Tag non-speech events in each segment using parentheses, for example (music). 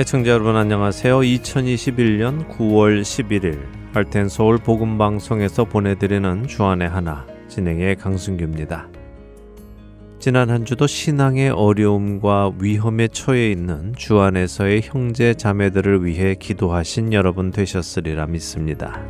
애청자 여러분 안녕하세요. 2021년 9월 11일 할텐 서울 복음 방송에서 보내드리는 주안의 하나 진행의 강승규입니다. 지난 한 주도 신앙의 어려움과 위험에 처해 있는 주 안에서의 형제 자매들을 위해 기도하신 여러분 되셨으리라 믿습니다.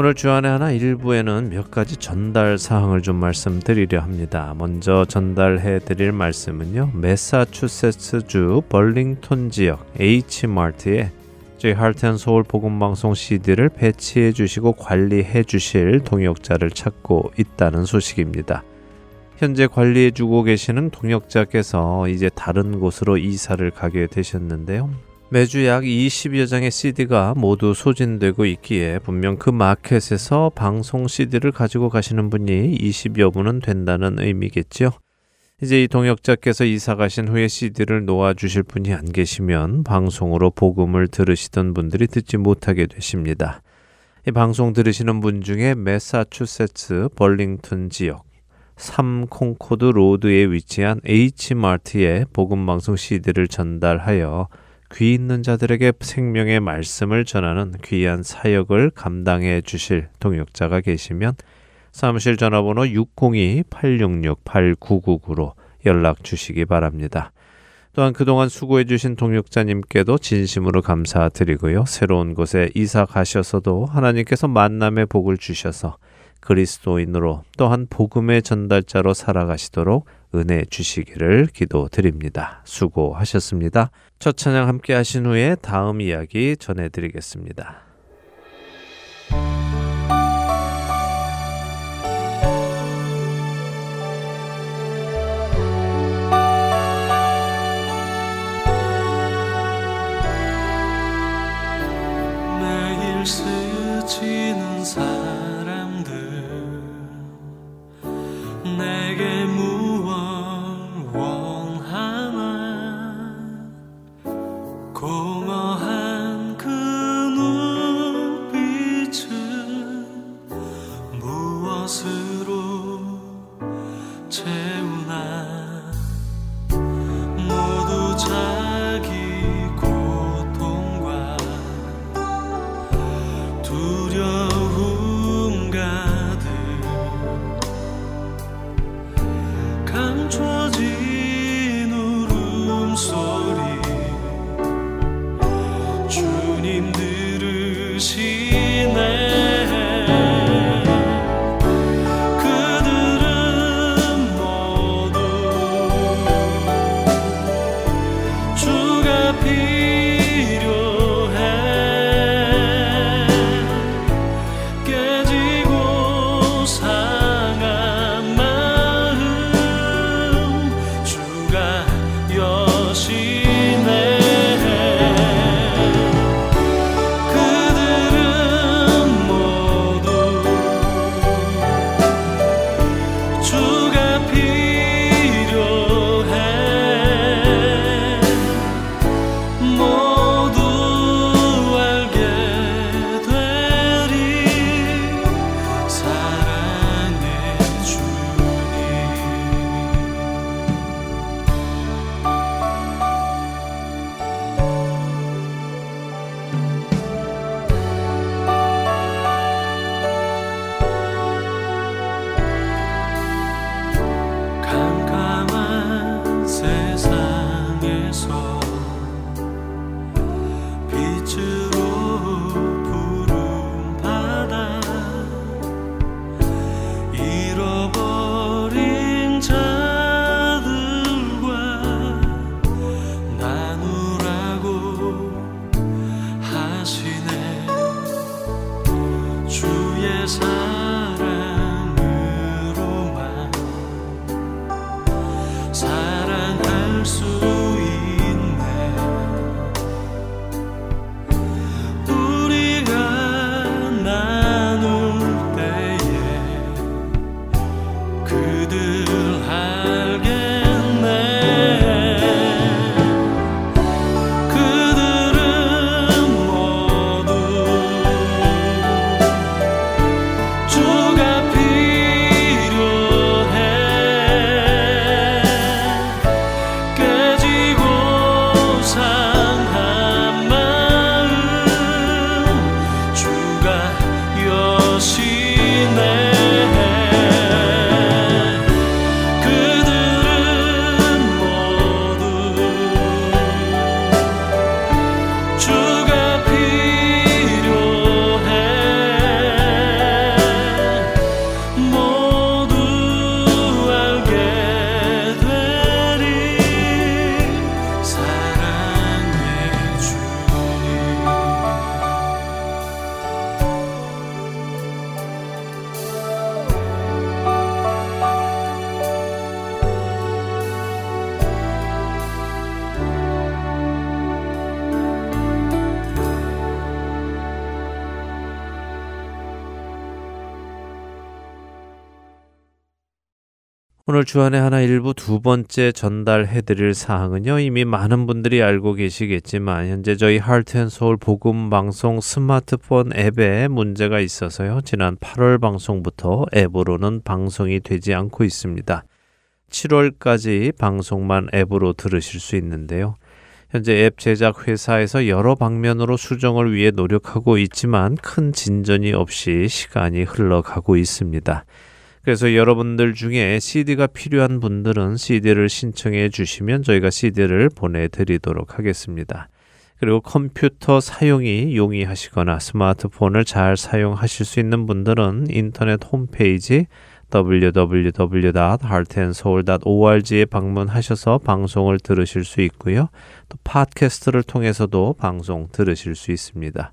오늘 주안의 하나 일부에는 몇 가지 전달 사항을 좀 말씀드리려 합니다. 먼저 전달해 드릴 말씀은요. 매사추세츠주 벌링톤 지역 H마트에 저희 할텐 서울 복음 방송 CD를 배치해 주시고 관리해 주실 동역자를 찾고 있다는 소식입니다. 현재 관리해 주고 계시는 동역자께서 이제 다른 곳으로 이사를 가게 되셨는데요. 매주 약 20여 장의 CD가 모두 소진되고 있기에 분명 그 마켓에서 방송 CD를 가지고 가시는 분이 20여 분은 된다는 의미겠죠. 이제 이 동역자께서 이사 가신 후에 CD를 놓아 주실 분이 안 계시면 방송으로 복음을 들으시던 분들이 듣지 못하게 되십니다. 이 방송 들으시는 분 중에 매사추세츠 벌링턴 지역 3 콩코드 로드에 위치한 H마트에 복음 방송 CD를 전달하여 귀 있는 자들에게 생명의 말씀을 전하는 귀한 사역을 감당해 주실 동역자가 계시면 사무실 전화번호 602-866-8999로 연락 주시기 바랍니다. 또한 그동안 수고해 주신 동역자님께도 진심으로 감사드리고요. 새로운 곳에 이사 가셔서도 하나님께서 만남의 복을 주셔서 그리스도인으로 또한 복음의 전달자로 살아가시도록 은혜 주시기를 기도드립니다. 수고하셨습니다. 첫 찬양 함께 하신 후에 다음 이야기 전해드리겠습니다. 오늘 주안의 하나 일부 두 번째 전달해 드릴 사항은요. 이미 많은 분들이 알고 계시겠지만 현재 저희 하트앤서울 복음 방송 스마트폰 앱에 문제가 있어서요. 지난 8월 방송부터 앱으로는 방송이 되지 않고 있습니다. 7월까지 방송만 앱으로 들으실 수 있는데요. 현재 앱 제작 회사에서 여러 방면으로 수정을 위해 노력하고 있지만 큰 진전이 없이 시간이 흘러가고 있습니다. 그래서 여러분들 중에 CD가 필요한 분들은 CD를 신청해 주시면 저희가 CD를 보내드리도록 하겠습니다. 그리고 컴퓨터 사용이 용이하시거나 스마트폰을 잘 사용하실 수 있는 분들은 인터넷 홈페이지 www.heartandsoul.org에 방문하셔서 방송을 들으실 수 있고요. 또 팟캐스트를 통해서도 방송 들으실 수 있습니다.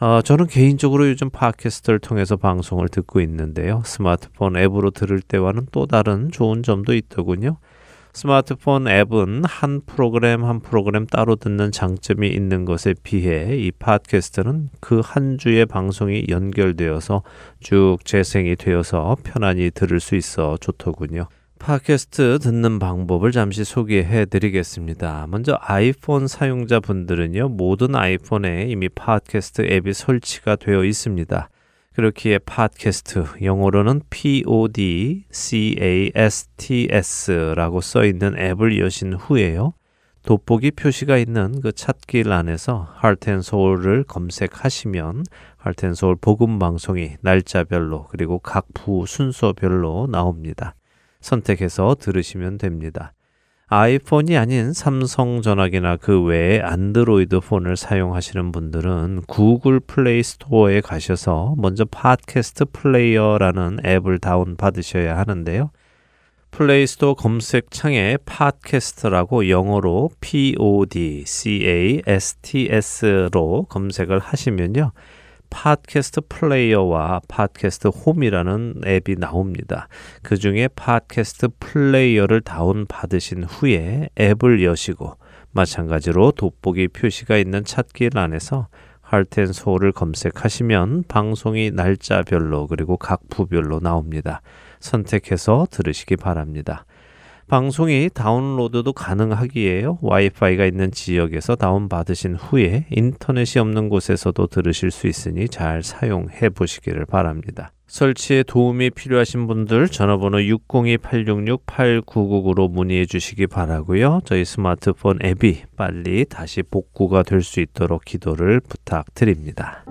어, 저는 개인적으로 요즘 팟캐스트를 통해서 방송을 듣고 있는데요. 스마트폰 앱으로 들을 때와는 또 다른 좋은 점도 있더군요. 스마트폰 앱은 한 프로그램 한 프로그램 따로 듣는 장점이 있는 것에 비해 이 팟캐스트는 그 한 주의 방송이 연결되어서 쭉 재생이 되어서 편안히 들을 수 있어 좋더군요. 팟캐스트 듣는 방법을 잠시 소개해 드리겠습니다. 먼저 아이폰 사용자분들은요, 모든 아이폰에 이미 팟캐스트 앱이 설치가 되어 있습니다. 그렇기에 팟캐스트, 영어로는 PODCASTS라고 써 있는 앱을 여신 후에요. 돋보기 표시가 있는 그 안에서 하트앤소울을 검색하시면 하트앤소울 복음 방송이 날짜별로 그리고 각 부 순서별로 나옵니다. 선택해서 들으시면 됩니다. 아이폰이 아닌 삼성 전화기나 그 외에 안드로이드 폰을 사용하시는 분들은 구글 플레이 스토어에 가셔서 먼저 팟캐스트 플레이어라는 앱을 다운 받으셔야 하는데요. 플레이 스토어 검색창에 팟캐스트라고 영어로 PODCASTS로 검색을 하시면요. 팟캐스트 플레이어와 팟캐스트 홈이라는 앱이 나옵니다. 그 중에 팟캐스트 플레이어를 다운 받으신 후에 앱을 여시고 마찬가지로 돋보기 표시가 있는 찾기 란에서 하트앤소울을 검색하시면 방송이 날짜별로 그리고 각 부별로 나옵니다. 선택해서 들으시기 바랍니다. 방송이 다운로드도 가능하기에요. 와이파이가 있는 지역에서 다운받으신 후에 인터넷이 없는 곳에서도 들으실 수 있으니 잘 사용해 보시기를 바랍니다. 설치에 도움이 필요하신 분들 전화번호 602-866-8999로 문의해 주시기 바라고요. 저희 스마트폰 앱이 빨리 다시 복구가 될 수 있도록 기도를 부탁드립니다.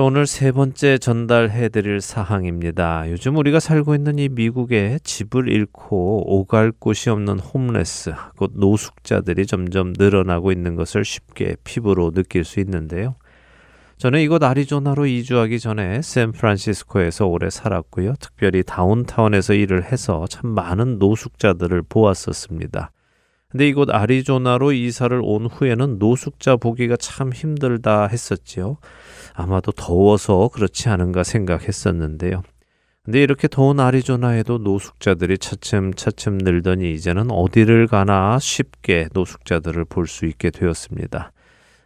자, 오늘 세 번째 전달해 드릴 사항입니다. 요즘 우리가 살고 있는 이 미국에 집을 잃고 오갈 곳이 없는 홈레스, 곧 노숙자들이 점점 늘어나고 있는 것을 쉽게 피부로 느낄 수 있는데요. 저는 이곳 아리조나로 이주하기 전에 샌프란시스코에서 오래 살았고요. 특별히 다운타운에서 일을 해서 참 많은 노숙자들을 보았었습니다. 근데 이곳 아리조나로 이사를 온 후에는 노숙자 보기가 참 힘들다 했었지요. 아마도 더워서 그렇지 않은가 생각했었는데요. 근데 이렇게 더운 아리조나에도 노숙자들이 차츰차츰 늘더니 이제는 어디를 가나 쉽게 노숙자들을 볼 수 있게 되었습니다.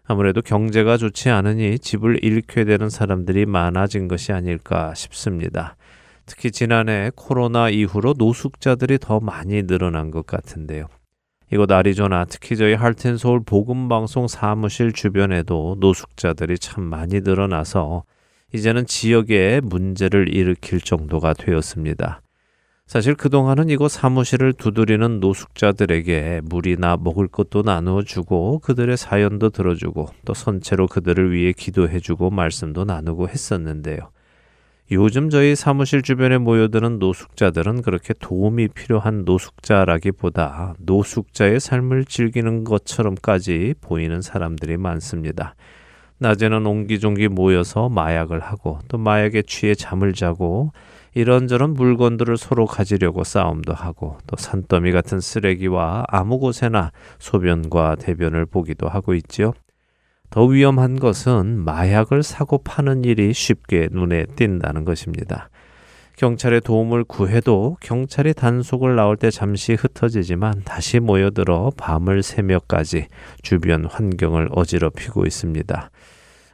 아무래도 경제가 좋지 않으니 집을 잃게 되는 사람들이 많아진 것이 아닐까 싶습니다. 특히 지난해 코로나 이후로 노숙자들이 더 많이 늘어난 것 같은데요. 이곳 아리조나 특히 저희 할텐 서울 복음 방송 사무실 주변에도 노숙자들이 참 많이 늘어나서 이제는 지역에 문제를 일으킬 정도가 되었습니다. 사실 그동안은 이곳 사무실을 두드리는 노숙자들에게 물이나 먹을 것도 나누어 주고 그들의 사연도 들어주고 또 선체로 그들을 위해 기도해 주고 말씀도 나누고 했었는데요. 요즘 저희 사무실 주변에 모여드는 노숙자들은 그렇게 도움이 필요한 노숙자라기보다 노숙자의 삶을 즐기는 것처럼까지 보이는 사람들이 많습니다. 낮에는 옹기종기 모여서 마약을 하고 또 마약에 취해 잠을 자고 이런저런 물건들을 서로 가지려고 싸움도 하고 또 산더미 같은 쓰레기와 아무 곳에나 소변과 대변을 보기도 하고 있지요. 더 위험한 것은 마약을 사고 파는 일이 쉽게 눈에 띈다는 것입니다. 경찰의 도움을 구해도 경찰이 단속을 나올 때 잠시 흩어지지만 다시 모여들어 밤을 새며까지 주변 환경을 어지럽히고 있습니다.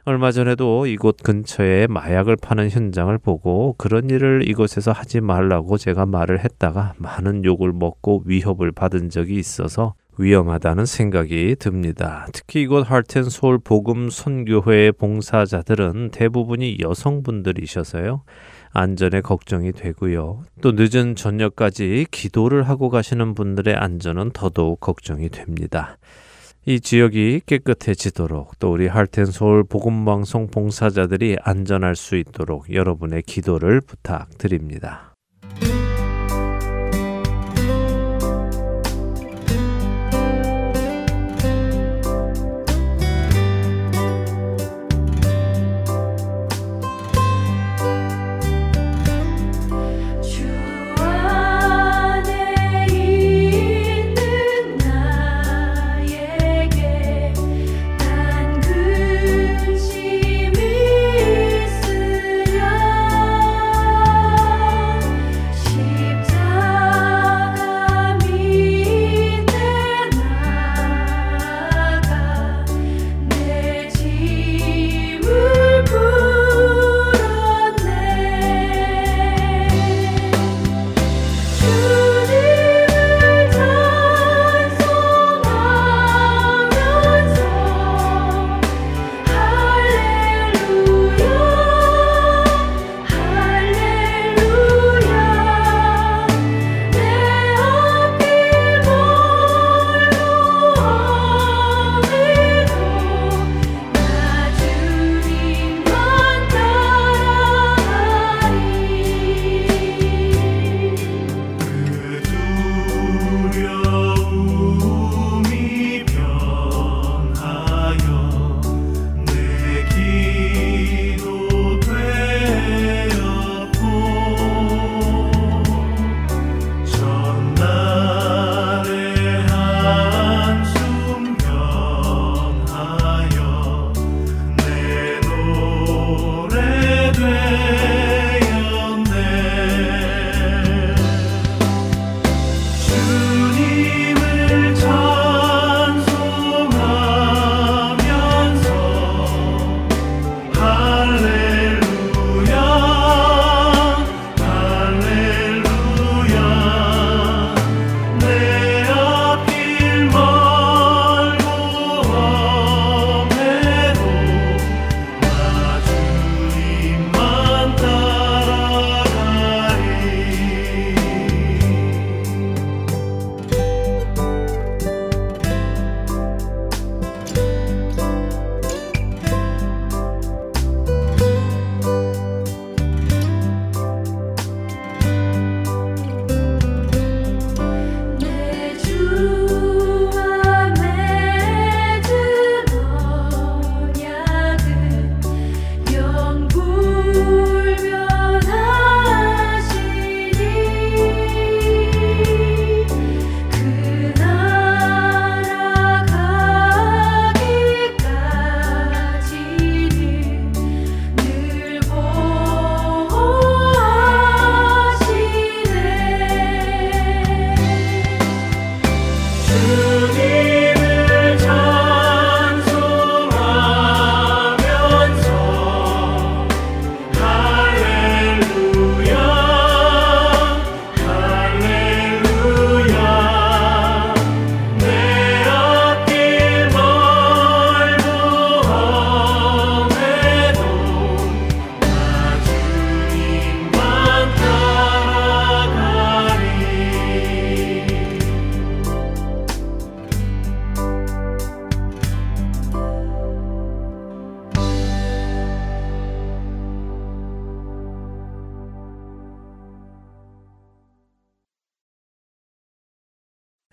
얼마 전에도 이곳 근처에 마약을 파는 현장을 보고 그런 일을 이곳에서 하지 말라고 제가 말을 했다가 많은 욕을 먹고 위협을 받은 적이 있어서 위험하다는 생각이 듭니다. 특히 이곳 하트앤소울 복음 선교회의 봉사자들은 대부분이 여성분들이셔서요. 안전에 걱정이 되고요. 또 늦은 저녁까지 기도를 하고 가시는 분들의 안전은 더더욱 걱정이 됩니다. 이 지역이 깨끗해지도록 또 우리 할텐서울 복음방송 봉사자들이 안전할 수 있도록 여러분의 기도를 부탁드립니다.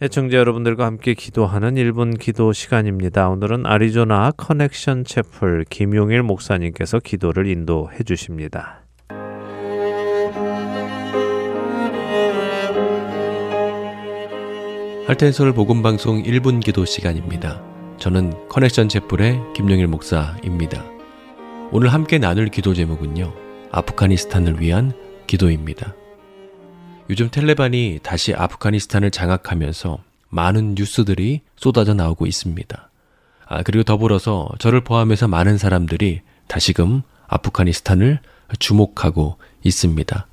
애청자 여러분들과 함께 기도하는 1분 기도 시간입니다. 오늘은 아리조나 커넥션 채플 김용일 목사님께서 기도를 인도해 주십니다. 하트앤소울 복음 방송 1분 기도 시간입니다. 저는 커넥션 채플의 김용일 목사입니다. 오늘 함께 나눌 기도 제목은요. 아프가니스탄을 위한 기도입니다. 요즘 텔레반이 다시 아프가니스탄을 장악하면서 많은 뉴스들이 쏟아져 나오고 있습니다. 아, 그리고 더불어서 저를 포함해서 많은 사람들이 다시금 아프가니스탄을 주목하고 있습니다.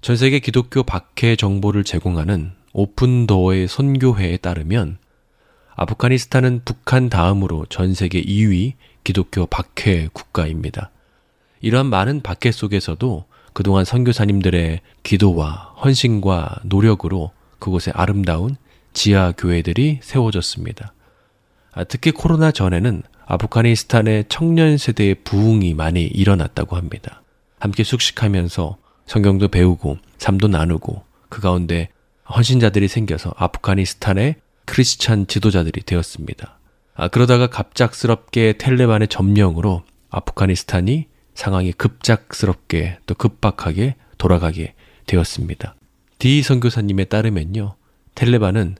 전 세계 기독교 박해 정보를 제공하는 오픈도어의 선교회에 따르면 아프가니스탄은 북한 다음으로 전 세계 2위 기독교 박해 국가입니다. 이러한 많은 박해 속에서도 그동안 선교사님들의 기도와 헌신과 노력으로 그곳에 아름다운 지하 교회들이 세워졌습니다. 아, 특히 코로나 전에는 아프가니스탄의 청년 세대의 부흥이 많이 일어났다고 합니다. 함께 숙식하면서 성경도 배우고 삶도 나누고 그 가운데 헌신자들이 생겨서 아프가니스탄의 크리스찬 지도자들이 되었습니다. 아, 그러다가 갑작스럽게 텔레반의 점령으로 아프가니스탄이 상황이 급작스럽게 또 급박하게 돌아가게 되었습니다. 디 선교사님에 따르면요. 텔레반은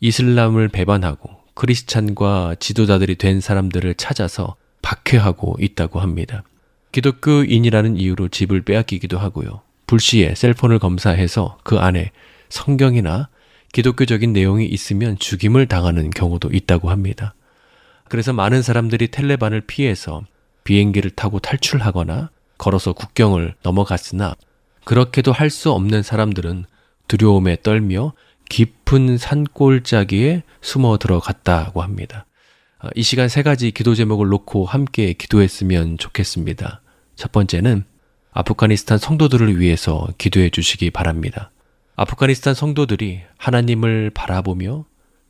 이슬람을 배반하고 크리스찬과 지도자들이 된 사람들을 찾아서 박해하고 있다고 합니다. 기독교인이라는 이유로 집을 빼앗기기도 하고요. 불시에 셀폰을 검사해서 그 안에 성경이나 기독교적인 내용이 있으면 죽임을 당하는 경우도 있다고 합니다. 그래서 많은 사람들이 텔레반을 피해서 비행기를 타고 탈출하거나 걸어서 국경을 넘어갔으나 그렇게도 할 수 없는 사람들은 두려움에 떨며 깊은 산골짜기에 숨어 들어갔다고 합니다. 아, 이 시간 세 가지 기도 제목을 놓고 함께 기도했으면 좋겠습니다. 첫 번째는 아프가니스탄 성도들을 위해서 기도해 주시기 바랍니다. 아프가니스탄 성도들이 하나님을 바라보며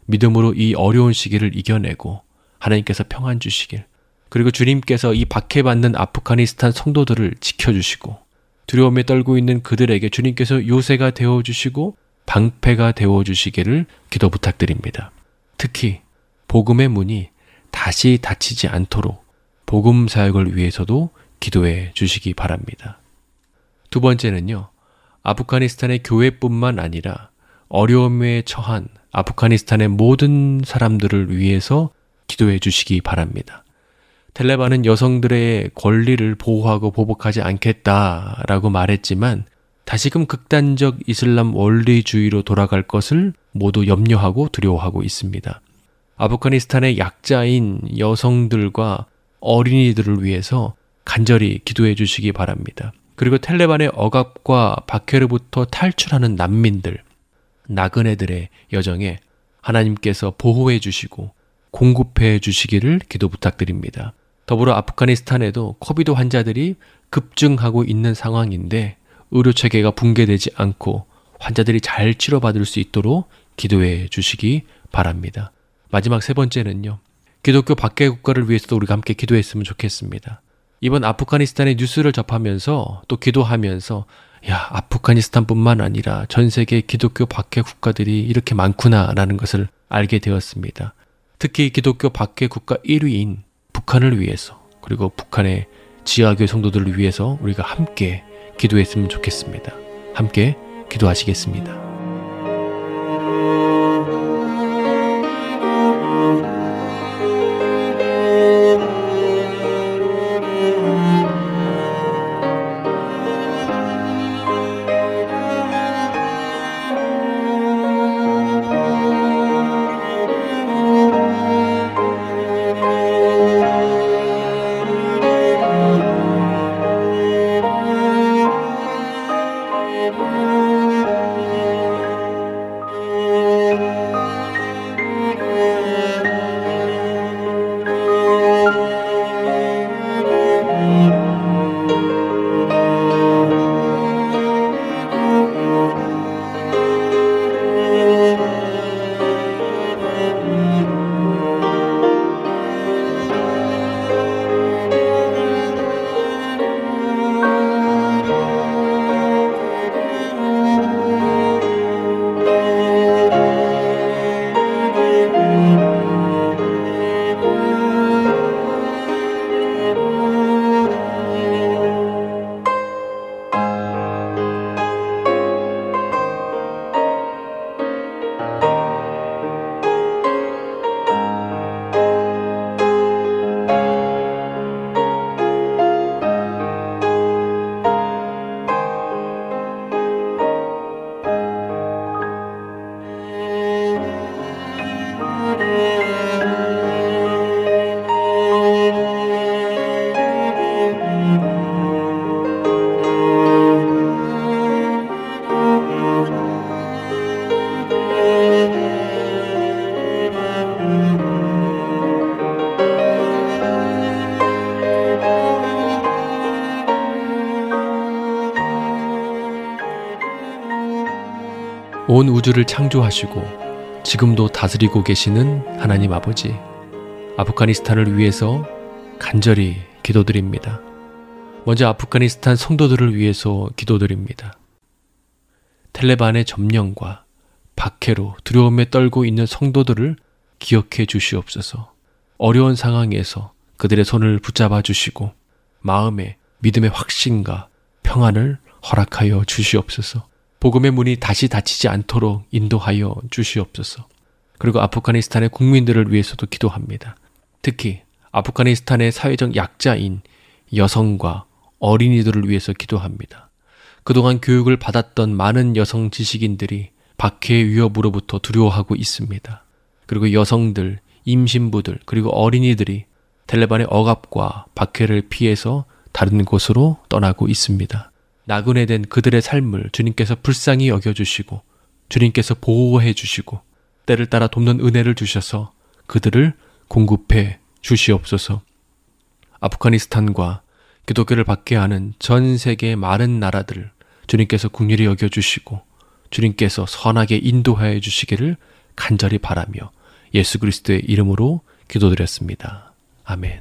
믿음으로 이 어려운 시기를 이겨내고 하나님께서 평안 주시길 그리고 주님께서 이 박해받는 아프가니스탄 성도들을 지켜주시고 두려움에 떨고 있는 그들에게 주님께서 요새가 되어주시고 방패가 되어주시기를 기도 부탁드립니다. 특히 복음의 문이 다시 닫히지 않도록 복음 사역을 위해서도 기도해 주시기 바랍니다. 두 번째는요, 아프가니스탄의 교회뿐만 아니라 어려움에 처한 아프가니스탄의 모든 사람들을 위해서 기도해 주시기 바랍니다. 텔레반은 여성들의 권리를 보호하고 보복하지 않겠다라고 말했지만 다시금 극단적 이슬람 원리주의로 돌아갈 것을 모두 염려하고 두려워하고 있습니다. 아프가니스탄의 약자인 여성들과 어린이들을 위해서 간절히 기도해 주시기 바랍니다. 그리고 텔레반의 억압과 박해로부터 탈출하는 난민들, 나그네들의 여정에 하나님께서 보호해 주시고 공급해 주시기를 기도 부탁드립니다. 더불어 아프가니스탄에도 코비드 환자들이 급증하고 있는 상황인데 의료 체계가 붕괴되지 않고 환자들이 잘 치료받을 수 있도록 기도해 주시기 바랍니다. 마지막 세 번째는요. 기독교 밖의 국가를 위해서도 우리가 함께 기도했으면 좋겠습니다. 이번 아프가니스탄의 뉴스를 접하면서 또 기도하면서 야, 아프가니스탄뿐만 아니라 전 세계 기독교 밖의 국가들이 이렇게 많구나라는 것을 알게 되었습니다. 특히 기독교 밖의 국가 1위인 북한을 위해서 그리고 북한의 지하교회 성도들을 위해서 우리가 함께 기도했으면 좋겠습니다. 함께 기도하시겠습니다. 우주를 창조하시고 지금도 다스리고 계시는 하나님 아버지, 아프가니스탄을 위해서 간절히 기도드립니다. 먼저 아프가니스탄 성도들을 위해서 기도드립니다. 텔레반의 점령과 박해로 두려움에 떨고 있는 성도들을 기억해 주시옵소서. 어려운 상황에서 그들의 손을 붙잡아 주시고 마음에 믿음의 확신과 평안을 허락하여 주시옵소서. 복음의 문이 다시 닫히지 않도록 인도하여 주시옵소서. 그리고 아프가니스탄의 국민들을 위해서도 기도합니다. 특히 아프가니스탄의 사회적 약자인 여성과 어린이들을 위해서 기도합니다. 그동안 교육을 받았던 많은 여성 지식인들이 박해의 위협으로부터 두려워하고 있습니다. 그리고 여성들, 임신부들, 그리고 어린이들이 텔레반의 억압과 박해를 피해서 다른 곳으로 떠나고 있습니다. 나그네 된 그들의 삶을 주님께서 불쌍히 여겨주시고 주님께서 보호해 주시고 때를 따라 돕는 은혜를 주셔서 그들을 공급해 주시옵소서. 아프가니스탄과 기독교를 받게 하는 전 세계 많은 나라들을 주님께서 국률이 여겨 주시고 주님께서 선하게 인도하여 주시기를 간절히 바라며 예수 그리스도의 이름으로 기도드렸습니다. 아멘.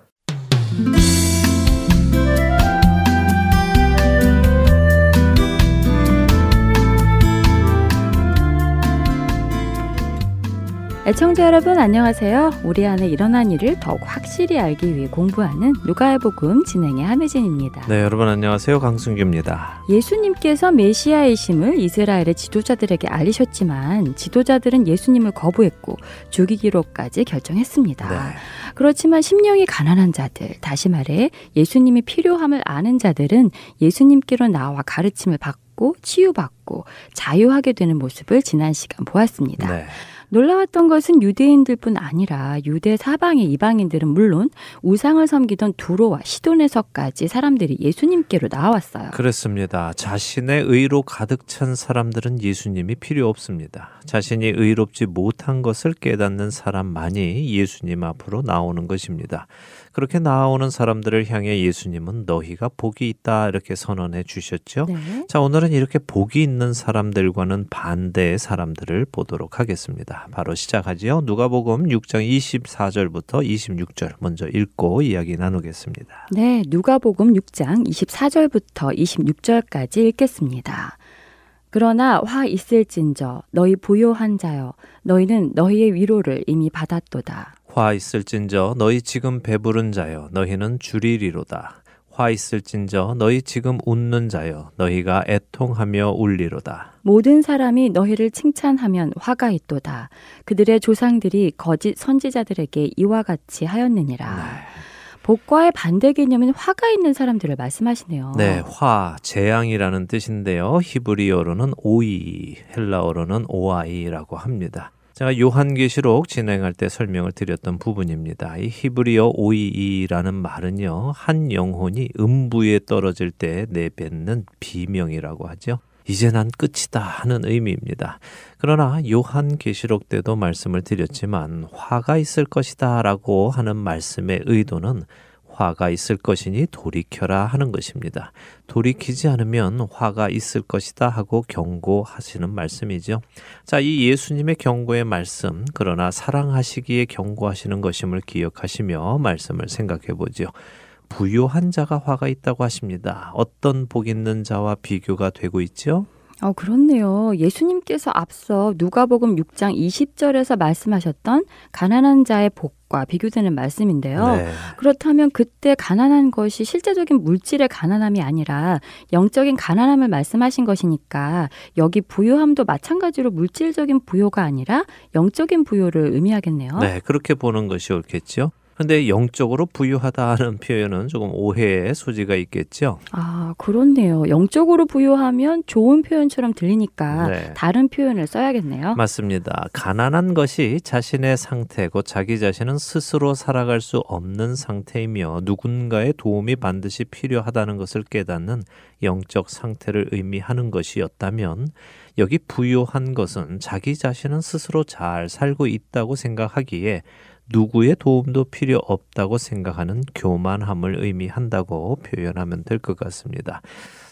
애청자 여러분 안녕하세요. 우리 안에 일어난 일을 더욱 확실히 알기 위해 공부하는 누가의 복음 진행의 한혜진입니다. 네, 여러분 안녕하세요. 강승규입니다. 예수님께서 메시아이심을 이스라엘의 지도자들에게 알리셨지만 지도자들은 예수님을 거부했고 죽이기로까지 결정했습니다. 네. 그렇지만 심령이 가난한 자들, 다시 말해 예수님이 필요함을 아는 자들은 예수님께로 나와 가르침을 받고 치유받고 자유하게 되는 모습을 지난 시간 보았습니다. 네. 놀라웠던 것은 유대인들뿐 아니라 유대 사방의 이방인들은 물론 우상을 섬기던 두로와 시돈에서까지 사람들이 예수님께로 나왔어요. 그렇습니다. 자신의 의로 가득 찬 사람들은 예수님이 필요 없습니다. 자신이 의롭지 못한 것을 깨닫는 사람만이 예수님 앞으로 나오는 것입니다. 그렇게 나오는 사람들을 향해 예수님은 너희가 복이 있다 이렇게 선언해 주셨죠. 네. 자, 오늘은 이렇게 복이 있는 사람들과는 반대의 사람들을 보도록 하겠습니다. 바로 시작하지요. 누가복음 6장 24절부터 26절 먼저 읽고 이야기 나누겠습니다. 네, 누가복음 6장 24절부터 26절까지 읽겠습니다. 그러나 화 있을진저 너희 부요한 자여 너희는 너희의 위로를 이미 받았도다. 화 있을진저 너희 지금 배부른 자여 너희는 줄이리로다. 화 있을진저 너희 지금 웃는 자여 너희가 애통하며 울리로다. 모든 사람이 너희를 칭찬하면 화가 있도다. 그들의 조상들이 거짓 선지자들에게 이와 같이 하였느니라. 복과의 반대 개념은 화가 있는 사람들을 말씀하시네요. 네, 화, 재앙이라는 뜻인데요. 히브리어로는 오이, 헬라어로는 오아이라고 합니다. 제가 요한계시록 진행할 때 설명을 드렸던 부분입니다. 이 히브리어 오이이라는 말은요, 한 영혼이 음부에 떨어질 때 내뱉는 비명이라고 하죠. 이제 난 끝이다 하는 의미입니다. 그러나 요한 계시록 때도 말씀을 드렸지만 화가 있을 것이다 라고 하는 말씀의 의도는 화가 있을 것이니 돌이켜라 하는 것입니다. 돌이키지 않으면 화가 있을 것이다 하고 경고하시는 말씀이죠. 자, 이 예수님의 경고의 말씀, 그러나 사랑하시기에 경고하시는 것임을 기억하시며 말씀을 생각해 보죠. 부요한 자가 화가 있다고 하십니다. 어떤 복 있는 자와 비교가 되고 있죠? 어, 그렇네요. 예수님께서 앞서 누가복음 6장 20절에서 말씀하셨던 가난한 자의 복과 비교되는 말씀인데요. 네. 그렇다면 그때 가난한 것이 실제적인 물질의 가난함이 아니라 영적인 가난함을 말씀하신 것이니까 여기 부요함도 마찬가지로 물질적인 부요가 아니라 영적인 부요를 의미하겠네요. 네, 그렇게 보는 것이 옳겠죠. 근데 영적으로 부유하다는 표현은 조금 오해의 소지가 있겠죠. 아, 그렇네요. 영적으로 부요하면 좋은 표현처럼 들리니까 네. 다른 표현을 써야겠네요. 맞습니다. 가난한 것이 자신의 상태고 자기 자신은 스스로 살아갈 수 없는 상태이며 누군가의 도움이 반드시 필요하다는 것을 깨닫는 영적 상태를 의미하는 것이었다면 여기 부유한 것은 자기 자신은 스스로 잘 살고 있다고 생각하기에 누구의 도움도 필요 없다고 생각하는 교만함을 의미한다고 표현하면 될 것 같습니다.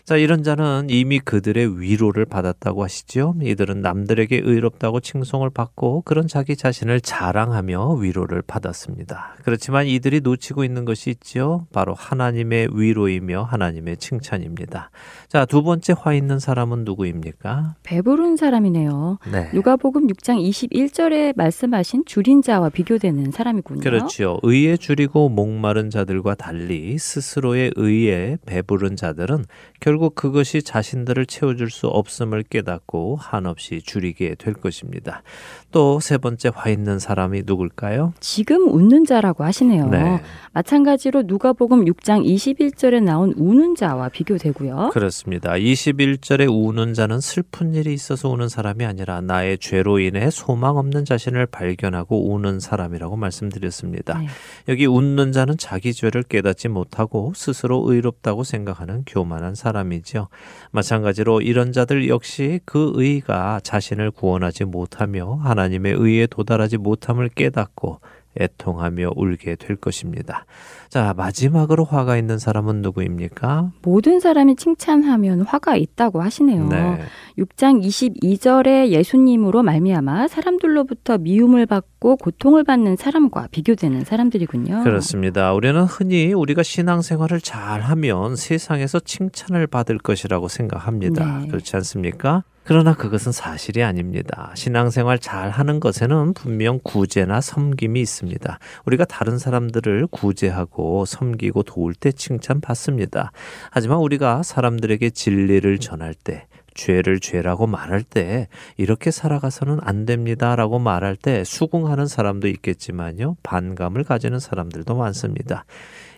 자, 이런 자는 이미 그들의 위로를 받았다고 하시죠. 이들은 남들에게 의롭다고 칭송을 받고 그런 자기 자신을 자랑하며 위로를 받았습니다. 그렇지만 이들이 놓치고 있는 것이 있죠. 바로 하나님의 위로이며 하나님의 칭찬입니다. 자, 두 번째 화 있는 사람은 누구입니까? 배부른 사람이네요. 네. 누가복음 6장 21절에 말씀하신 줄인 자와 비교되는 사람이군요. 그렇죠. 의에 줄이고 목마른 자들과 달리 스스로의 의에 배부른 자들은 결국 그것이 자신들을 채워줄 수 없음을 깨닫고 한없이 줄이게 될 것입니다. 또 세 번째 화 있는 사람이 누굴까요? 지금 웃는 자라고 하시네요. 네. 마찬가지로 누가복음 6장 21절에 나온 우는 자와 비교되고요. 그렇습니다. 21절에 우는 자는 슬픈 일이 있어서 우는 사람이 아니라 나의 죄로 인해 소망 없는 자신을 발견하고 우는 사람이라고 말씀드렸습니다. 네. 여기 웃는 자는 자기 죄를 깨닫지 못하고 스스로 의롭다고 생각하는 교만한 사람 이죠. 마찬가지로 이런 자들 역시 그 의가 자신을 구원하지 못하며 하나님의 의에 도달하지 못함을 깨닫고 애통하며 울게 될 것입니다. 자, 마지막으로 화가 있는 사람은 누구입니까? 모든 사람이 칭찬하면 화가 있다고 하시네요. 네. 6장 22절에 예수님으로 말미암아 사람들로부터 미움을 받고 고통을 받는 사람과 비교되는 사람들이군요. 그렇습니다. 우리는 흔히 우리가 신앙생활을 잘하면 세상에서 칭찬을 받을 것이라고 생각합니다. 네. 그렇지 않습니까? 그러나 그것은 사실이 아닙니다. 신앙생활 잘 하는 것에는 분명 구제나 섬김이 있습니다. 우리가 다른 사람들을 구제하고 섬기고 도울 때 칭찬받습니다. 하지만 우리가 사람들에게 진리를 전할 때 죄를 죄라고 말할 때 이렇게 살아가서는 안 됩니다라고 말할 때 수긍하는 사람도 있겠지만요. 반감을 가지는 사람들도 많습니다.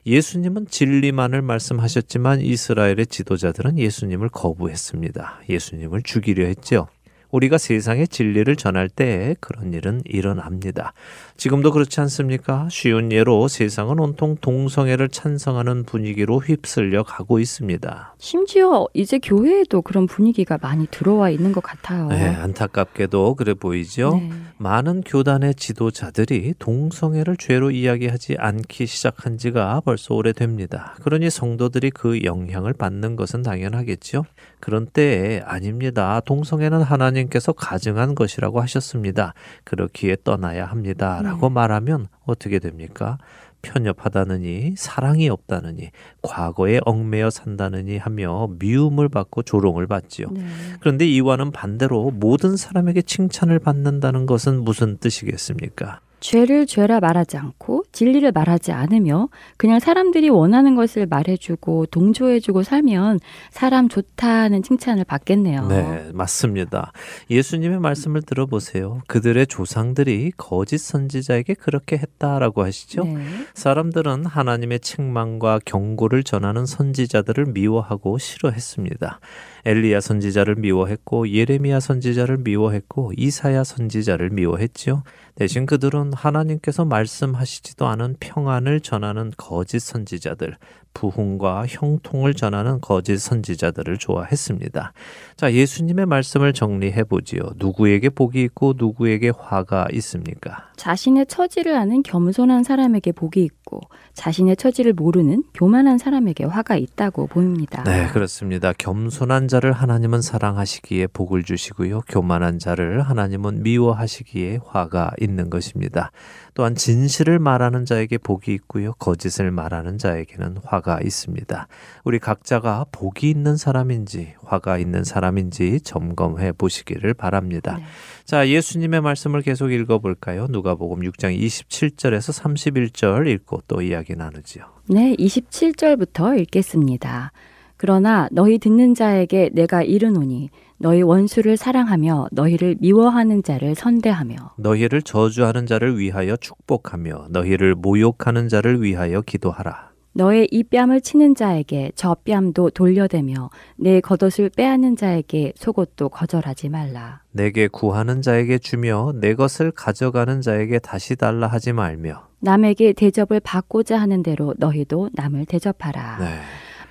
예수님은 진리만을 말씀하셨지만 이스라엘의 지도자들은 예수님을 거부했습니다. 예수님을 죽이려 했죠. 우리가 세상에 진리를 전할 때 그런 일은 일어납니다. 지금도 그렇지 않습니까? 쉬운 예로 세상은 온통 동성애를 찬성하는 분위기로 휩쓸려 가고 있습니다. 심지어 이제 교회에도 그런 분위기가 많이 들어와 있는 것 같아요. 네, 안타깝게도 그래 보이죠. 네. 많은 교단의 지도자들이 동성애를 죄로 이야기하지 않기 시작한 지가 벌써 오래됩니다. 그러니 성도들이 그 영향을 받는 것은 당연하겠죠. 그런 때에 아닙니다. 동성애는 하나님께서 가증한 것이라고 하셨습니다. 그렇기에 떠나야 합니다. 라고 말하면 어떻게 됩니까? 편협하다느니 사랑이 없다느니 과거에 얽매여 산다느니 하며 미움을 받고 조롱을 받지요. 네. 그런데 이와는 반대로 모든 사람에게 칭찬을 받는다는 것은 무슨 뜻이겠습니까? 죄를 죄라 말하지 않고 진리를 말하지 않으며 그냥 사람들이 원하는 것을 말해주고 동조해주고 살면 사람 좋다는 칭찬을 받겠네요. 네, 맞습니다. 예수님의 말씀을 들어보세요. 그들의 조상들이 거짓 선지자에게 그렇게 했다라고 하시죠. 네. 사람들은 하나님의 책망과 경고를 전하는 선지자들을 미워하고 싫어했습니다. 엘리야 선지자를 미워했고 예레미야 선지자를 미워했고 이사야 선지자를 미워했지요. 대신 그들은 하나님께서 말씀하시지도 않은 평안을 전하는 거짓 선지자들, 부흥과 형통을 전하는 거짓 선지자들을 좋아했습니다. 자, 예수님의 말씀을 정리해 보지요. 누구에게 복이 있고 누구에게 화가 있습니까? 자신의 처지를 아는 겸손한 사람에게 복이 있고 자신의 처지를 모르는 교만한 사람에게 화가 있다고 보입니다. 네, 그렇습니다. 겸손한 자를 하나님은 사랑하시기에 복을 주시고요. 교만한 자를 하나님은 미워하시기에 화가 있는 것입니다. 또한 진실을 말하는 자에게 복이 있고요. 거짓을 말하는 자에게는 화가 있습니다. 우리 각자가 복이 있는 사람인지 화가 있는 사람인지 점검해 보시기를 바랍니다. 네. 자, 예수님의 말씀을 계속 읽어 볼까요? 누가복음 6장 27절에서 31절 읽고 또 이야기 나누지요. 네, 27절부터 읽겠습니다. 그러나 너희 듣는 자에게 내가 이르노니 너희 원수를 사랑하며 너희를 미워하는 자를 선대하며 너희를 저주하는 자를 위하여 축복하며 너희를 모욕하는 자를 위하여 기도하라. 너의 이 뺨을 치는 자에게 저 뺨도 돌려대며 내 겉옷을 빼앗는 자에게 속옷도 거절하지 말라. 내게 구하는 자에게 주며 내 것을 가져가는 자에게 다시 달라 하지 말며. 남에게 대접을 받고자 하는 대로 너희도 남을 대접하라. 네.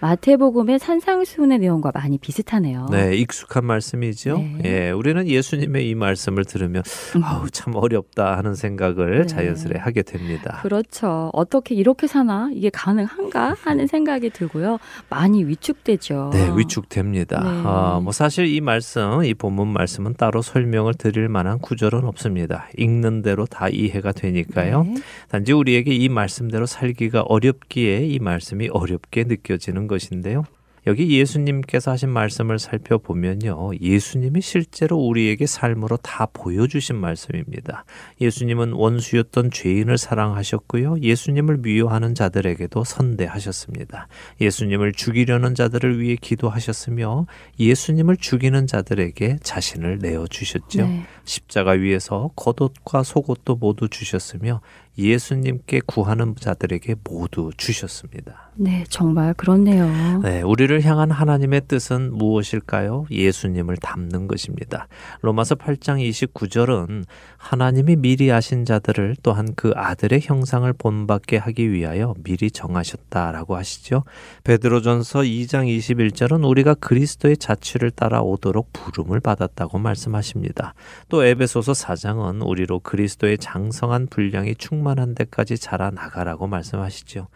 마태복음의 산상수훈의 내용과 많이 비슷하네요. 네, 익숙한 말씀이죠. 네. 예, 우리는 예수님의 이 말씀을 들으면 음. 아우 참 어렵다 하는 생각을 네. 자연스레 하게 됩니다. 그렇죠. 어떻게 이렇게 사나? 이게 가능한가? 하는 생각이 들고요. 많이 위축되죠. 네, 위축됩니다. 네. 아, 뭐 사실 이 말씀, 이 본문 말씀은 따로 설명을 드릴 만한 구절은 없습니다. 읽는 대로 다 이해가 되니까요. 네. 단지 우리에게 이 말씀대로 살기가 어렵기에 이 말씀이 어렵게 느껴지는 것인데요. 여기 예수님께서 하신 말씀을 살펴보면요. 예수님이 실제로 우리에게 삶으로 다 보여주신 말씀입니다. 예수님은 원수였던 죄인을 사랑하셨고요. 예수님을 미워하는 자들에게도 선대하셨습니다. 예수님을 죽이려는 자들을 위해 기도하셨으며 예수님을 죽이는 자들에게 자신을 내어주셨죠. 네. 십자가 위에서 겉옷과 속옷도 모두 주셨으며 예수님께 구하는 자들에게 모두 주셨습니다. 네, 정말 그렇네요. 네, 우리를 향한 하나님의 뜻은 무엇일까요? 예수님을 닮는 것입니다. 로마서 8장 29절은 하나님이 미리 아신 자들을 또한 그 아들의 형상을 본받게 하기 위하여 미리 정하셨다라고 하시죠. 베드로전서 2장 21절은 우리가 그리스도의 자취를 따라 오도록 부름을 받았다고 말씀하십니다. 또 에베소서 4장은 우리로 그리스도의 장성한 분량이 충만한 데까지 자라나가라고 말씀하시죠.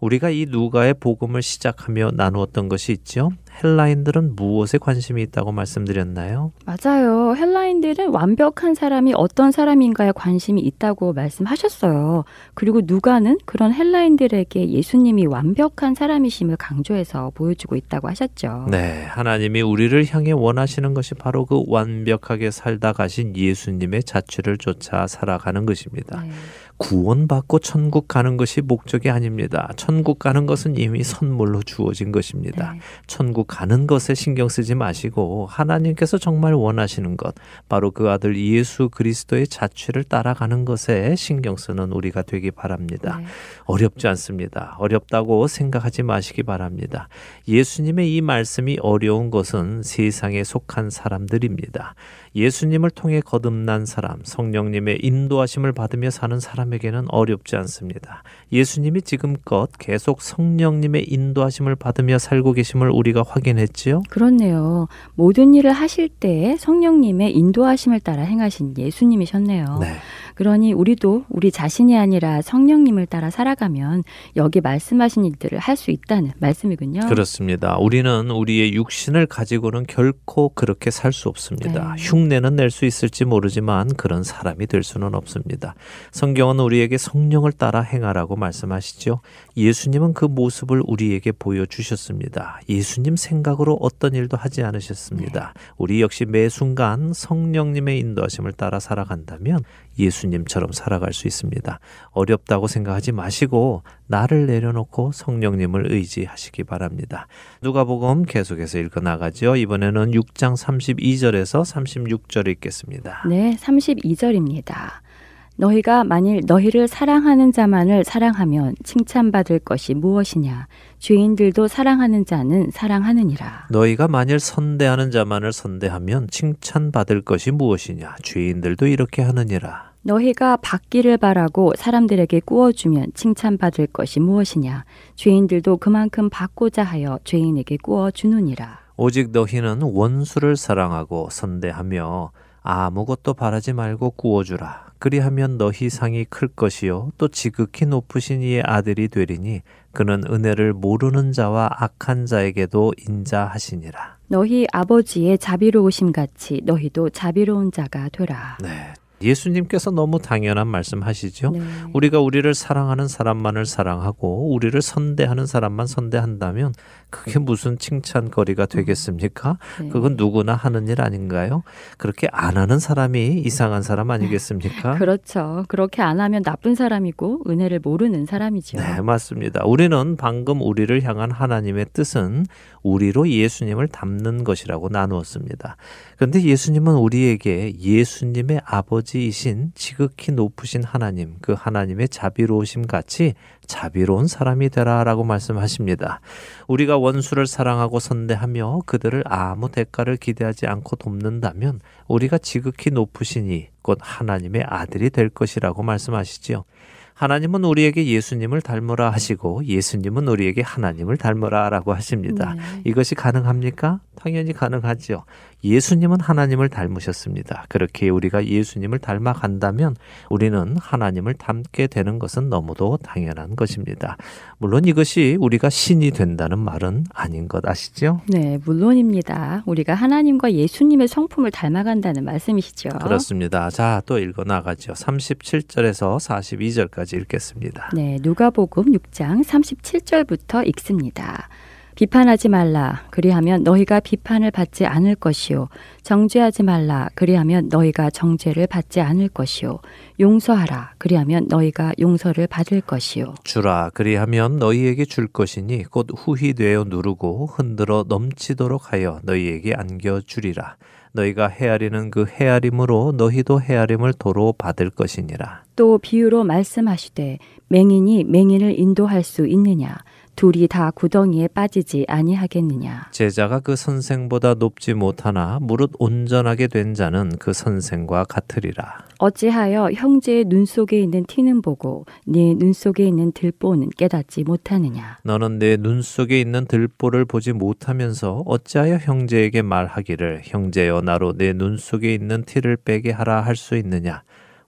우리가 이누 가의 복음을 시작하며 나누었던 것이 있죠. 헬라인들은 무엇에 관심이 있다고 말씀드렸나요? 맞아요. 헬라인들은 완벽한 사람이 어떤 사람인가에 관심이 있다고 말씀하셨어요. 그리고 누가는 그런 헬라인들에게 예수님이 완벽한 사람이심을 강조해서 보여주고 있다고 하셨죠. 네, 하나님이 우리를 향해 원하시는 것이 바로 그 완벽하게 살다 가신 예수님의 자취를 쫓아 살아가는 것입니다. 네. 구원받고 천국 가는 것이 목적이 아닙니다. 천국 가는 것은 이미 선물로 주어진 것입니다. 네. 천국 가는 것에 신경 쓰지 마시고 하나님께서 정말 원하시는 것, 바로 그 아들 예수 그리스도의 자취를 따라가는 것에 신경 쓰는 우리가 되기 바랍니다. 네. 어렵지 않습니다. 어렵다고 생각하지 마시기 바랍니다. 예수님의 이 말씀이 어려운 것은 세상에 속한 사람들입니다. 예수님을 통해 거듭난 사람, 성령님의 인도하심을 받으며 사는 사람에게는 어렵지 않습니다. 예수님이 지금껏 계속 성령님의 인도하심을 받으며 살고 계심을 우리가 확인했지요. 그렇네요. 모든 일을 하실 때 성령님의 인도하심을 따라 행하신 예수님이셨네요. 네. 그러니 우리도 우리 자신이 아니라 성령님을 따라 살아가면 여기 말씀하신 일들을 할 수 있다는 말씀이군요. 그렇습니다. 우리는 우리의 육신을 가지고는 결코 그렇게 살 수 없습니다. 네. 흉내는 낼 수 있을지 모르지만 그런 사람이 될 수는 없습니다. 성경은 우리에게 성령을 따라 행하라고 말씀하시죠. 예수님은 그 모습을 우리에게 보여주셨습니다. 예수님 생각으로 어떤 일도 하지 않으셨습니다. 우리 역시 매 순간 성령님의 인도하심을 따라 살아간다면 예수님처럼 살아갈 수 있습니다. 어렵다고 생각하지 마시고 나를 내려놓고 성령님을 의지하시기 바랍니다. 누가복음 계속해서 읽어 나가죠. 이번에는 6장 32절에서 36절 읽겠습니다. 네, 32절입니다. 너희가 만일 너희를 사랑하는 자만을 사랑하면 칭찬받을 것이 무엇이냐? 죄인들도 사랑하는 자는 사랑하느니라. 너희가 만일 선대하는 자만을 선대하면 칭찬받을 것이 무엇이냐? 죄인들도 이렇게 하느니라. 너희가 받기를 바라고 사람들에게 꾸어주면 칭찬받을 것이 무엇이냐? 죄인들도 그만큼 받고자 하여 죄인에게 꾸어주느니라. 오직 너희는 원수를 사랑하고 선대하며 아무것도 바라지 말고 구워주라. 그리하면 너희 상이 클 것이요 또 지극히 높으신 이의 아들이 되리니 그는 은혜를 모르는 자와 악한 자에게도 인자하시니라. 너희 아버지의 자비로우심 같이 너희도 자비로운 자가 되라. 네. 예수님께서 너무 당연한 말씀하시죠. 네. 우리가 우리를 사랑하는 사람만을 사랑하고 우리를 선대하는 사람만 선대한다면 그게 무슨 칭찬거리가 되겠습니까? 네. 그건 누구나 하는 일 아닌가요? 그렇게 안 하는 사람이 이상한 사람 아니겠습니까? (laughs) 그렇죠. 그렇게 안 하면 나쁜 사람이고 은혜를 모르는 사람이죠. 네, 맞습니다. 우리는 방금 우리를 향한 하나님의 뜻은 우리로 예수님을 닮는 것이라고 나누었습니다. 그런데 예수님은 우리에게 예수님의 아버지이신 지극히 높으신 하나님, 그 하나님의 자비로우심 같이 자비로운 사람이 되라라고 말씀하십니다. 우리가 원수를 사랑하고 선대하며 그들을 아무 대가를 기대하지 않고 돕는다면 우리가 지극히 높으시니 곧 하나님의 아들이 될 것이라고 말씀하시지요. 하나님은 우리에게 예수님을 닮으라 하시고 예수님은 우리에게 하나님을 닮으라라고 하십니다. 네. 이것이 가능합니까? 당연히 가능하지요. 예수님은 하나님을 닮으셨습니다. 그렇게 우리가 예수님을 닮아간다면 우리는 하나님을 닮게 되는 것은 너무도 당연한 것입니다. 물론 이것이 우리가 신이 된다는 말은 아닌 것 아시죠? 네, 물론입니다. 우리가 하나님과 예수님의 성품을 닮아간다는 말씀이시죠. 그렇습니다. 자, 또 읽어 나가죠. 37절에서 42절까지 읽겠습니다. 네, 누가복음 6장 37절부터 읽습니다. 비판하지 말라. 그리하면 너희가 비판을 받지 않을 것이요. 정죄하지 말라. 그리하면 너희가 정죄를 받지 않을 것이요. 용서하라. 그리하면 너희가 용서를 받을 것이요. 주라 그리하면 너희에게 줄 것이니 곧 후히 되어 누르고 흔들어 넘치도록 하여 너희에게 안겨 주리라. 너희가 헤아리는 그 헤아림으로 너희도 헤아림을 도로 받을 것이니라. 또 비유로 말씀하시되 맹인이 맹인을 인도할 수 있느냐? 둘이 다 구덩이에 빠지지 아니하겠느냐? 제자가 그 선생보다 높지 못하나 무릇 온전하게 된 자는 그 선생과 같으리라. 어찌하여 형제의 눈 속에 있는 티는 보고 네 눈 속에 있는 들보는 깨닫지 못하느냐? 너는 내 눈 속에 있는 들보를 보지 못하면서 어찌하여 형제에게 말하기를 형제여 나로 내 눈 속에 있는 티를 빼게 하라 할 수 있느냐?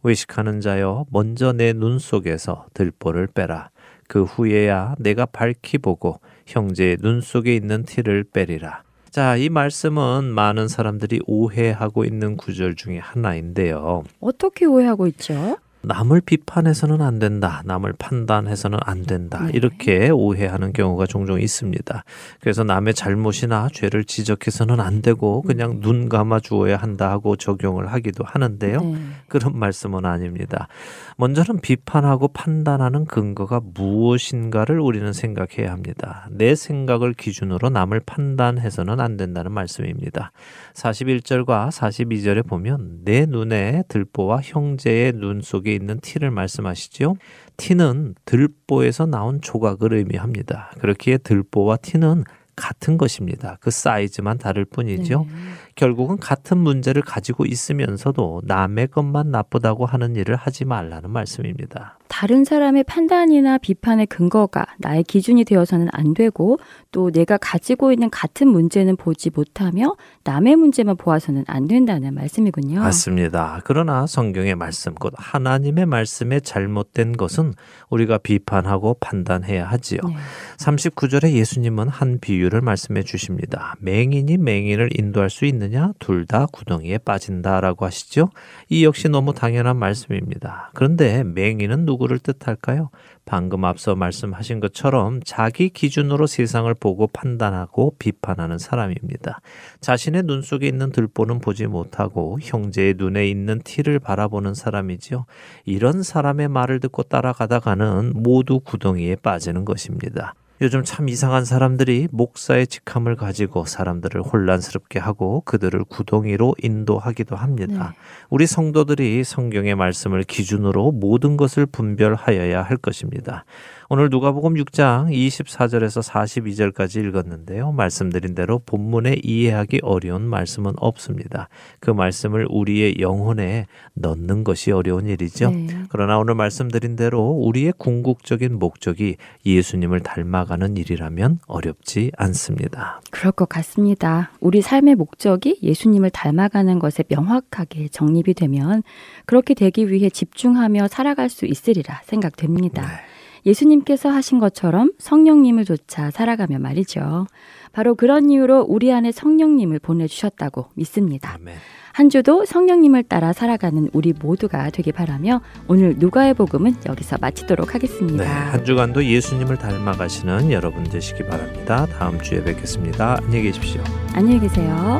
의식하는 자여 먼저 내 눈 속에서 들보를 빼라. 그 후에야 내가 밝히 보고 형제의 눈 속에 있는 티를 빼리라. 자, 이 말씀은 많은 사람들이 오해하고 있는 구절 중에 하나인데요. 어떻게 오해하고 있죠? 남을 비판해서는 안 된다. 남을 판단해서는 안 된다. 네. 이렇게 오해하는 경우가 종종 있습니다. 그래서 남의 잘못이나 죄를 지적해서는 안 되고 그냥 눈 감아 주어야 한다 하고 적용을 하기도 하는데요. 네. 그런 말씀은 아닙니다. 먼저는 비판하고 판단하는 근거가 무엇인가를 우리는 생각해야 합니다. 내 생각을 기준으로 남을 판단해서는 안 된다는 말씀입니다. 41절과 42절에 보면 내 눈에 들보와 형제의 눈 속에 있는 티를 말씀하시죠. 티는 들보에서 나온 조각을 의미합니다. 그렇기에 들보와 티는 같은 것입니다. 그 사이즈만 다를 뿐이죠. 네. 결국은 같은 문제를 가지고 있으면서도 남의 것만 나쁘다고 하는 일을 하지 말라는 말씀입니다. 다른 사람의 판단이나 비판의 근거가 나의 기준이 되어서는 안 되고 또 내가 가지고 있는 같은 문제는 보지 못하며 남의 문제만 보아서는 안 된다는 말씀이군요. 맞습니다. 그러나 성경의 말씀, 곧 하나님의 말씀에 잘못된 것은 우리가 비판하고 판단해야 하지요. 네. 39절에 예수님은 한 비유를 말씀해 주십니다. 맹인이 맹인을 인도할 수 있 느냐? 둘 다 구덩이에 빠진다라고 하시죠. 이 역시 너무 당연한 말씀입니다. 그런데 맹인은 누구를 뜻할까요? 방금 앞서 말씀하신 것처럼 자기 기준으로 세상을 보고 판단하고 비판하는 사람입니다. 자신의 눈 속에 있는 들보는 보지 못하고 형제의 눈에 있는 티를 바라보는 사람이지요. 이런 사람의 말을 듣고 따라가다가는 모두 구덩이에 빠지는 것입니다. 요즘 참 이상한 사람들이 목사의 직함을 가지고 사람들을 혼란스럽게 하고 그들을 구덩이로 인도하기도 합니다. 네. 우리 성도들이 성경의 말씀을 기준으로 모든 것을 분별하여야 할 것입니다. 오늘 누가복음 6장 24절에서 42절까지 읽었는데요. 말씀드린 대로 본문에 이해하기 어려운 말씀은 없습니다. 그 말씀을 우리의 영혼에 넣는 것이 어려운 일이죠. 네. 그러나 오늘 말씀드린 대로 우리의 궁극적인 목적이 예수님을 닮아가는 일이라면 어렵지 않습니다. 그럴 것 같습니다. 우리 삶의 목적이 예수님을 닮아가는 것에 명확하게 정립이 되면 그렇게 되기 위해 집중하며 살아갈 수 있으리라 생각됩니다. 네. 예수님께서 하신 것처럼 성령님을 쫓아 살아가며 말이죠. 바로 그런 이유로 우리 안에 성령님을 보내주셨다고 믿습니다. 아멘. 한 주도 성령님을 따라 살아가는 우리 모두가 되기 바라며 오늘 누가의 복음은 여기서 마치도록 하겠습니다. 네, 한 주간도 예수님을 닮아가시는 여러분 되시기 바랍니다. 다음 주에 뵙겠습니다. 안녕히 계십시오. 안녕히 계세요.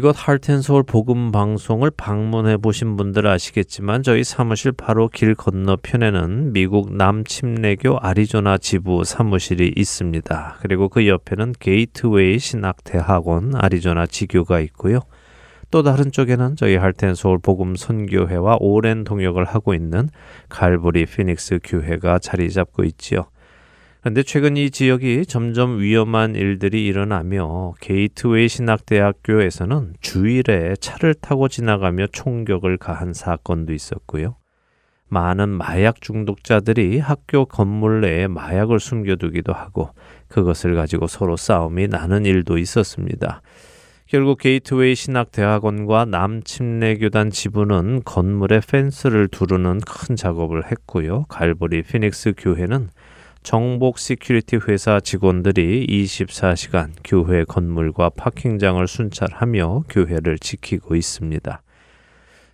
이곳 하트앤소울 복음 방송을 방문해 보신 분들 아시겠지만 저희 사무실 바로 길 건너편에는 미국 남침례교 아리조나 지부 사무실이 있습니다. 그리고 그 옆에는 게이트웨이 신학대학원 아리조나 지교가 있고요. 또 다른 쪽에는 저희 하트앤소울 복음 선교회와 오랜 동역을 하고 있는 갈보리 피닉스 교회가 자리 잡고 있지요. 그런데 최근 이 지역이 점점 위험한 일들이 일어나며 게이트웨이 신학대학교에서는 주일에 차를 타고 지나가며 총격을 가한 사건도 있었고요. 많은 마약 중독자들이 학교 건물 내에 마약을 숨겨두기도 하고 그것을 가지고 서로 싸움이 나는 일도 있었습니다. 결국 게이트웨이 신학대학원과 남침례교단 지부는 건물에 펜스를 두르는 큰 작업을 했고요. 갈보리 피닉스 교회는 정복 security 회사 직원들이 24시간 교회 건물과 파킹장을 순찰하며 교회를 지키고 있습니다.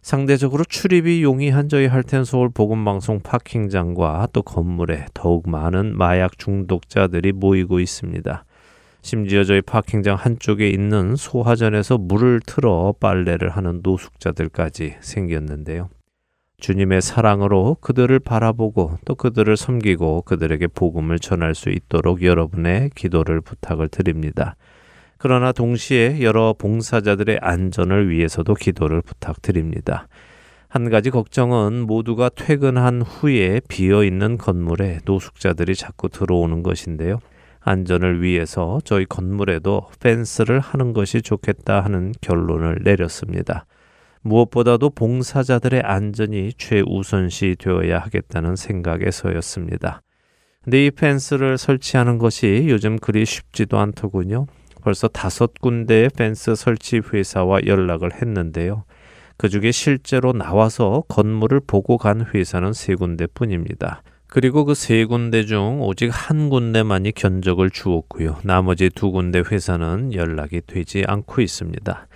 상대적으로 출입이 용이한 저희 할텐 서울 복음 방송 파킹장과 또 건물에 더욱 많은 마약 중독자들이 모이고 있습니다. 심지어 저희 파킹장 한쪽에 있는 소화전에서 물을 틀어 빨래를 하는 노숙자들까지 생겼는데요. 주님의 사랑으로 그들을 바라보고 또 그들을 섬기고 그들에게 복음을 전할 수 있도록 여러분의 기도를 부탁을 드립니다. 그러나 동시에 여러 봉사자들의 안전을 위해서도 기도를 부탁드립니다. 한 가지 걱정은 모두가 퇴근한 후에 비어 있는 건물에 노숙자들이 자꾸 들어오는 것인데요. 안전을 위해서 저희 건물에도 펜스를 하는 것이 좋겠다 하는 결론을 내렸습니다. 무엇보다도 봉사자들의 안전이 최우선시 되어야 하겠다는 생각에서였습니다. 근데 이 펜스를 설치하는 것이 요즘 그리 쉽지도 않더군요. 벌써 다섯 군데의 펜스 설치 회사와 연락을 했는데요. 그 중에 실제로 나와서 건물을 보고 간 회사는 세 군데 뿐입니다. 그리고 그 세 군데 중 오직 한 군데만이 견적을 주었고요. 나머지 두 군데 회사는 연락이 되지 않고 있습니다.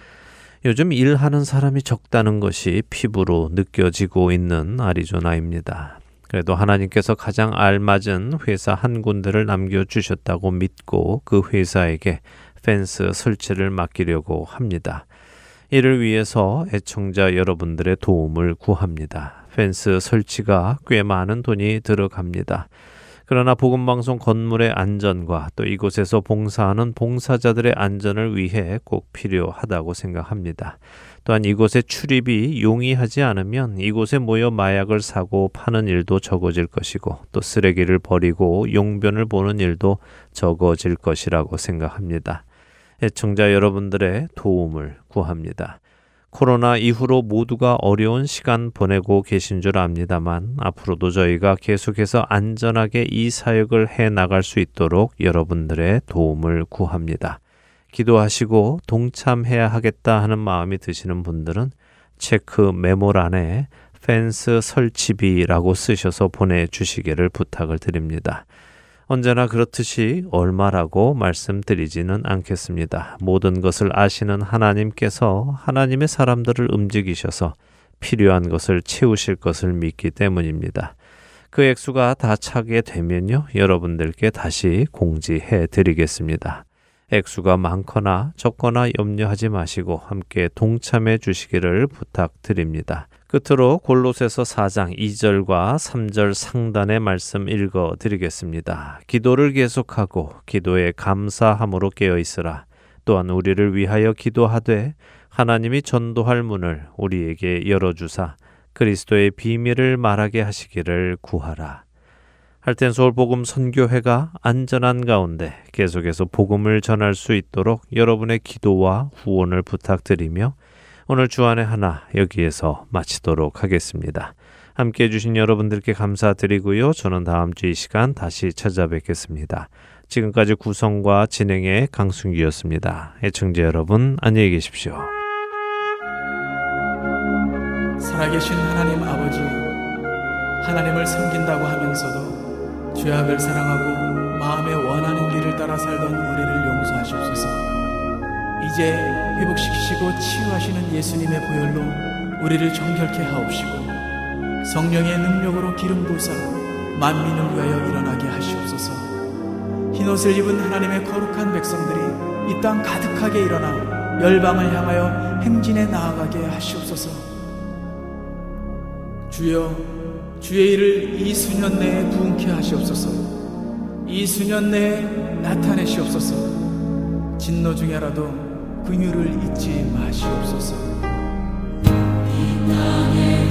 요즘 일하는 사람이 적다는 것이 피부로 느껴지고 있는 아리조나입니다. 그래도 하나님께서 가장 알맞은 회사 한 군데를 남겨주셨다고 믿고 그 회사에게 펜스 설치를 맡기려고 합니다. 이를 위해서 애청자 여러분들의 도움을 구합니다. 펜스 설치가 꽤 많은 돈이 들어갑니다. 그러나 복음방송 건물의 안전과 또 이곳에서 봉사하는 봉사자들의 안전을 위해 꼭 필요하다고 생각합니다. 또한 이곳에 출입이 용이하지 않으면 이곳에 모여 마약을 사고 파는 일도 적어질 것이고 또 쓰레기를 버리고 용변을 보는 일도 적어질 것이라고 생각합니다. 애청자 여러분들의 도움을 구합니다. 코로나 이후로 모두가 어려운 시간 보내고 계신 줄 압니다만 앞으로도 저희가 계속해서 안전하게 이 사역을 해 나갈 수 있도록 여러분들의 도움을 구합니다. 기도하시고 동참해야 하겠다 하는 마음이 드시는 분들은 체크 메모란에 펜스 설치비라고 쓰셔서 보내주시기를 부탁을 드립니다. 언제나 그렇듯이 얼마라고 말씀드리지는 않겠습니다. 모든 것을 아시는 하나님께서 하나님의 사람들을 움직이셔서 필요한 것을 채우실 것을 믿기 때문입니다. 그 액수가 다 차게 되면요, 여러분들께 다시 공지해 드리겠습니다. 액수가 많거나 적거나 염려하지 마시고 함께 동참해 주시기를 부탁드립니다. 끝으로 골로새서 4장 2절과 3절 상단의 말씀 읽어 드리겠습니다. 기도를 계속하고 기도에 감사함으로 깨어 있으라. 또한 우리를 위하여 기도하되 하나님이 전도할 문을 우리에게 열어 주사 그리스도의 비밀을 말하게 하시기를 구하라. 할텐 서울 복음 선교회가 안전한 가운데 계속해서 복음을 전할 수 있도록 여러분의 기도와 후원을 부탁드리며 오늘 주안의 하나 여기에서 마치도록 하겠습니다. 함께 해주신 여러분들께 감사드리고요. 저는 다음 주 이 시간 다시 찾아뵙겠습니다. 지금까지 구성과 진행의 강순기였습니다. 애청자 여러분 안녕히 계십시오. 살아계신 하나님 아버지, 하나님을 섬긴다고 하면서도 죄악을 사랑하고 마음에 원하는 길을 따라 살던 우리를 용서하시옵소서. 이제 회복시키시고 치유하시는 예수님의 보혈로 우리를 정결케 하옵시고 성령의 능력으로 기름 부사 만민을 위하여 일어나게 하시옵소서. 흰옷을 입은 하나님의 거룩한 백성들이 이 땅 가득하게 일어나 열방을 향하여 행진에 나아가게 하시옵소서. 주여 주의 일을 이 수년 내에 부응케 하시옵소서. 이 수년 내에 나타내시옵소서. 진노 중에라도 긍휼을 잊지 마시옵소서. 이 땅에